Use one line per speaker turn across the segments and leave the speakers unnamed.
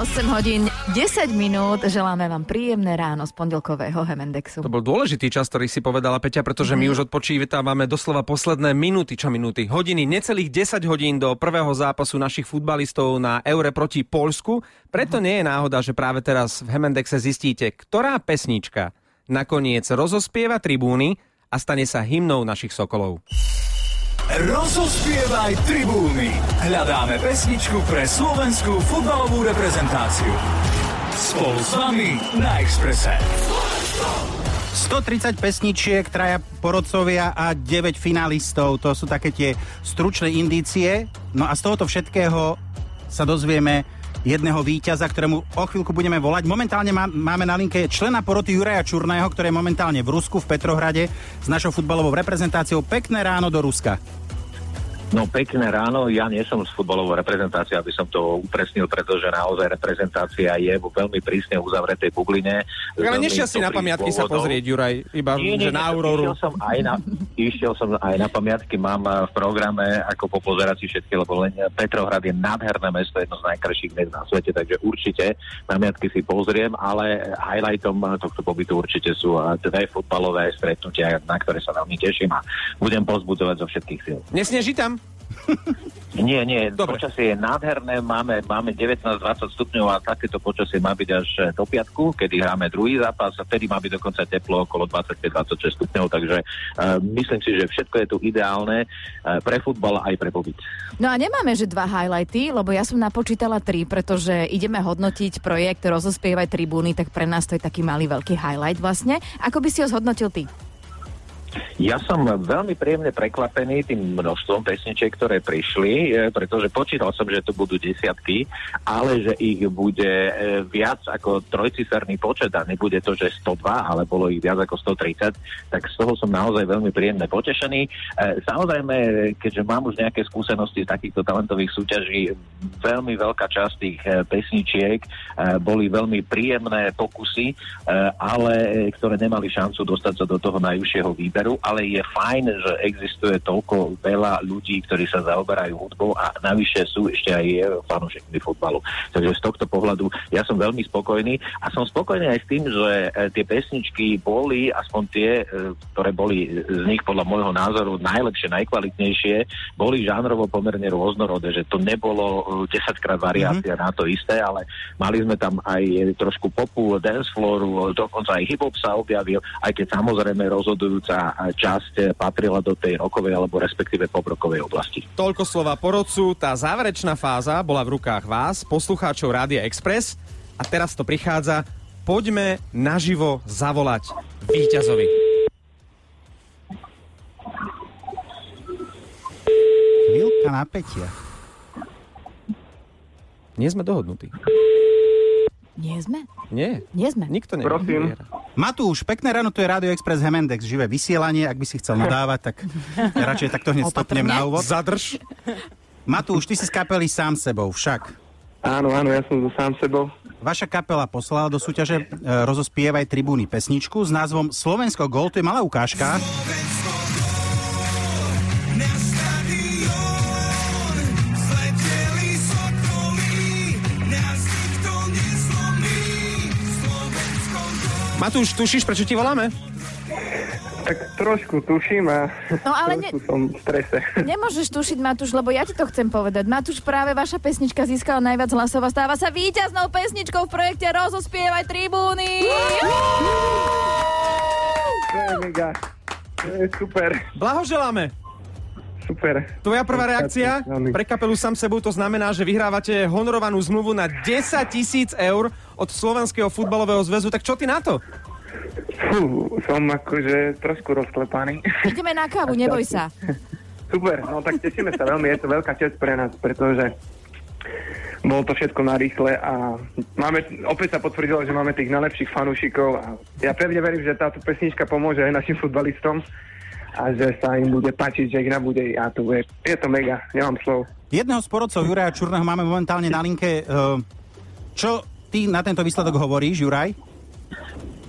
8 hodín 10 minút. Želáme vám príjemné ráno z pondelkového Hemendexu.
To bol dôležitý čas, ktorý si povedala Peťa, pretože my už odpočívame doslova posledné minúty, čo minúty, hodiny, necelých 10 hodín do prvého zápasu našich futbalistov na Eure proti Polsku. Preto nie je náhoda, že práve teraz v Hemendexe zistíte, ktorá pesnička nakoniec rozospieva tribúny a stane sa hymnou našich Sokolov.
Rozospievaj tribúny. Hľadáme pesničku pre slovenskú futbalovú reprezentáciu. Spolu s vami na Exprese.
130 pesničiek, traja porodcovia a 9 finalistov. To sú také tie stručné indície. No a z tohoto všetkého sa dozvieme jedného víťaza, ktorému o chvíľku budeme volať. Momentálne má, máme na linke člena poroty Juraja Čurného, ktorý je momentálne v Rusku, v Petrohrade, s našou futbalovou reprezentáciou. Pekné ráno do Ruska.
No pekné ráno, ja nie som z futbalovou reprezentáciou, aby som to upresnil, pretože naozaj reprezentácia je vo veľmi prísne uzavretej bubline.
Ale nešiel si na pamiatky sa pozrieť, Juraj, iba nie, nie, že na Auroru.
Išiel som, aj na, išiel som aj na pamiatky, mám eh, v programe, ako popozerať si všetky, lebo len Petrohrad je nádherné mesto, jedno z najkrajších miest na svete, takže určite pamiatky si pozriem, ale highlightom tohto pobytu určite sú eh, dve futbalové stretnutia, na ktoré sa veľmi teším a budem pozbudzovať zo všetkých síl.
Nesneží tam?
Nie, nie, Dobre. počasie je nádherné, máme, máme 19-20 stupňov a takéto počasie má byť až do piatku, kedy hráme druhý zápas a vtedy má byť dokonca teplo okolo 25-26 stupňov, takže uh, myslím si, že všetko je tu ideálne uh, pre futbal aj pre pobyt.
No a nemáme, že dva highlighty, lebo ja som napočítala tri, pretože ideme hodnotiť projekt Rozospievaj tribúny, tak pre nás to je taký malý veľký highlight vlastne. Ako by si ho zhodnotil ty?
Ja som veľmi príjemne prekvapený tým množstvom pesničiek, ktoré prišli, e, pretože počítal som, že to budú desiatky, ale že ich bude e, viac ako trojciferný počet a nebude to, že 102, ale bolo ich viac ako 130, tak z toho som naozaj veľmi príjemne potešený. E, samozrejme, keďže mám už nejaké skúsenosti z takýchto talentových súťaží, veľmi veľká časť tých pesničiek boli veľmi príjemné pokusy, ale ktoré nemali šancu dostať sa do toho výberu výberu, ale je fajn, že existuje toľko veľa ľudí, ktorí sa zaoberajú hudbou a navyše sú ešte aj fanúšikmi futbalu. Takže z tohto pohľadu ja som veľmi spokojný a som spokojný aj s tým, že e, tie pesničky boli, aspoň tie, e, ktoré boli z nich podľa môjho názoru najlepšie, najkvalitnejšie, boli žánrovo pomerne rôznorodé, že to nebolo 10 e, krát variácia mm-hmm. na to isté, ale mali sme tam aj trošku popu, dance flooru, dokonca aj hip-hop sa objavil, aj keď samozrejme rozhodujúca časť eh, patrila do tej rokovej alebo respektíve pobrokovej oblasti.
Toľko slova porodcu, tá záverečná fáza bola v rukách vás, poslucháčov Rádia Express a teraz to prichádza. Poďme naživo zavolať víťazovi.
Chvíľka napätia.
Nie sme dohodnutí.
Nie sme?
Nie.
Nie sme.
Nikto nie.
Prosím.
Matúš, pekné ráno, tu je Radio Express Hemendex, živé vysielanie, ak by si chcel nadávať, tak radšej takto hneď stopnem na úvod.
Zadrž.
Matúš, ty si z kapely sám sebou, však.
Áno, áno, ja som sám sebou.
Vaša kapela poslala do súťaže e, Rozospievaj tribúny pesničku s názvom Slovensko Gol, to je malá ukážka.
Matúš, tušíš, prečo ti voláme?
Tak trošku tuším a
no, ale ne...
som v strese.
Nemôžeš tušiť, Matúš, lebo ja ti to chcem povedať. Matúš, práve vaša pesnička získala najviac hlasov a stáva sa víťaznou pesničkou v projekte Rozospievaj tribúny.
To je mega. To je super.
Blahoželáme.
Super.
Tvoja prvá reakcia pre kapelu Sam sebou to znamená, že vyhrávate honorovanú zmluvu na 10 tisíc eur od Slovenského futbalového zväzu. Tak čo ty na to?
Fú, som akože trošku rozklepaný.
Ideme na kávu, neboj sa.
Super, no tak tešíme sa veľmi, je to veľká čest pre nás, pretože bolo to všetko na rýchle a máme, opäť sa potvrdilo, že máme tých najlepších fanúšikov a ja pevne verím, že táto pesnička pomôže aj našim futbalistom a že sa im bude páčiť, že igra bude a to bude. Je to mega, nemám slov.
Jedného z porodcov Juraja Čurného máme momentálne na linke. Čo ty na tento výsledok hovoríš, Juraj?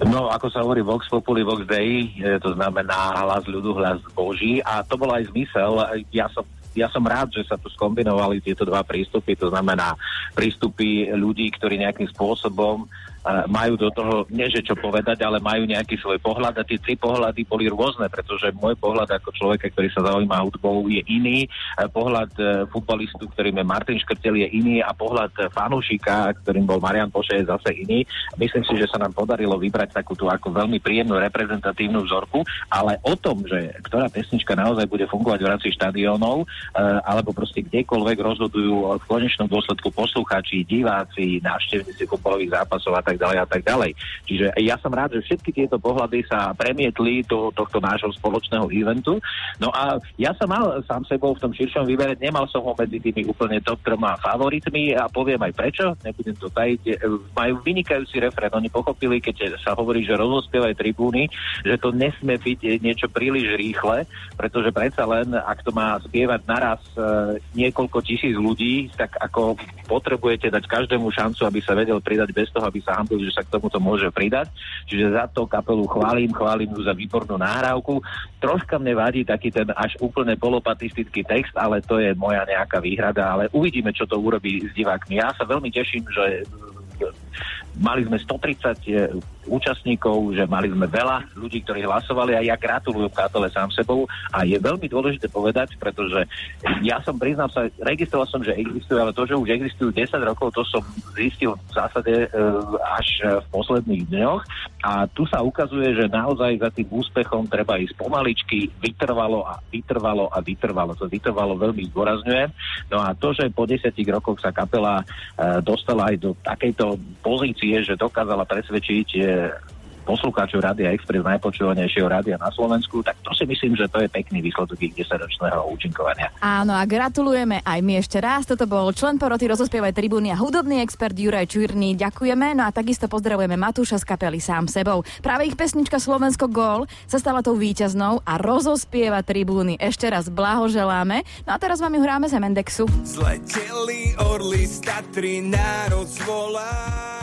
No, ako sa hovorí Vox Populi, Vox Dei, to znamená hlas ľudu, hlas Boží a to bol aj zmysel. Ja som ja som rád, že sa tu skombinovali tieto dva prístupy, to znamená prístupy ľudí, ktorí nejakým spôsobom majú do toho, nie že čo povedať, ale majú nejaký svoj pohľad a tie tri pohľady boli rôzne, pretože môj pohľad ako človeka, ktorý sa zaujíma hudbou, je iný, pohľad e, futbalistu, ktorým je Martin Škrtel, je iný a pohľad fanúšika, ktorým bol Marian Poše, je zase iný. Myslím si, že sa nám podarilo vybrať takúto ako veľmi príjemnú reprezentatívnu vzorku, ale o tom, že ktorá pesnička naozaj bude fungovať v rámci štadiónov, e, alebo proste kdekoľvek rozhodujú v konečnom dôsledku poslucháči, diváci, návštevníci futbalových zápasov a tak ďalej a tak ďalej. Čiže ja som rád, že všetky tieto pohľady sa premietli do tohto nášho spoločného eventu. No a ja som mal sám sebou v tom širšom výbere, nemal som ho medzi tými úplne top troma favoritmi a poviem aj prečo, nebudem to tajiť. Majú vynikajúci refren, oni pochopili, keď sa hovorí, že rozospievaj tribúny, že to nesmie byť niečo príliš rýchle, pretože predsa len, ak to má spievať naraz e, niekoľko tisíc ľudí, tak ako potrebujete dať každému šancu, aby sa vedel pridať bez toho, aby sa hambil, že sa k tomuto môže pridať. Čiže za to kapelu chválim, chválim ju za výbornú nahrávku. Troška mne vadí taký ten až úplne polopatistický text, ale to je moja nejaká výhrada, ale uvidíme, čo to urobí s divákmi. Ja sa veľmi teším, že mali sme 130 účastníkov, že mali sme veľa ľudí, ktorí hlasovali a ja gratulujem Kátole sám sebou a je veľmi dôležité povedať, pretože ja som, priznám sa, registroval som, že existuje, ale to, že už existujú 10 rokov, to som zistil v zásade e, až v posledných dňoch a tu sa ukazuje, že naozaj za tým úspechom treba ísť pomaličky, vytrvalo a vytrvalo a vytrvalo. To vytrvalo veľmi zdôrazňujem. No a to, že po 10 rokoch sa kapela e, dostala aj do takejto pozície, že dokázala presvedčiť e, poslucháčov Rádia Express, najpočúvanejšieho rádia na Slovensku, tak to si myslím, že to je pekný výsledok ich 10-ročného účinkovania.
Áno a gratulujeme aj my ešte raz. Toto bol člen poroty Rozospievaj tribúny a hudobný expert Juraj Čurný. Ďakujeme. No a takisto pozdravujeme Matúša z kapely sám sebou. Práve ich pesnička Slovensko Gól sa stala tou víťaznou a rozospieva tribúny. Ešte raz blahoželáme. No a teraz vám ju hráme z Mendexu. Zleteli orly z Tatry, národ zvolá.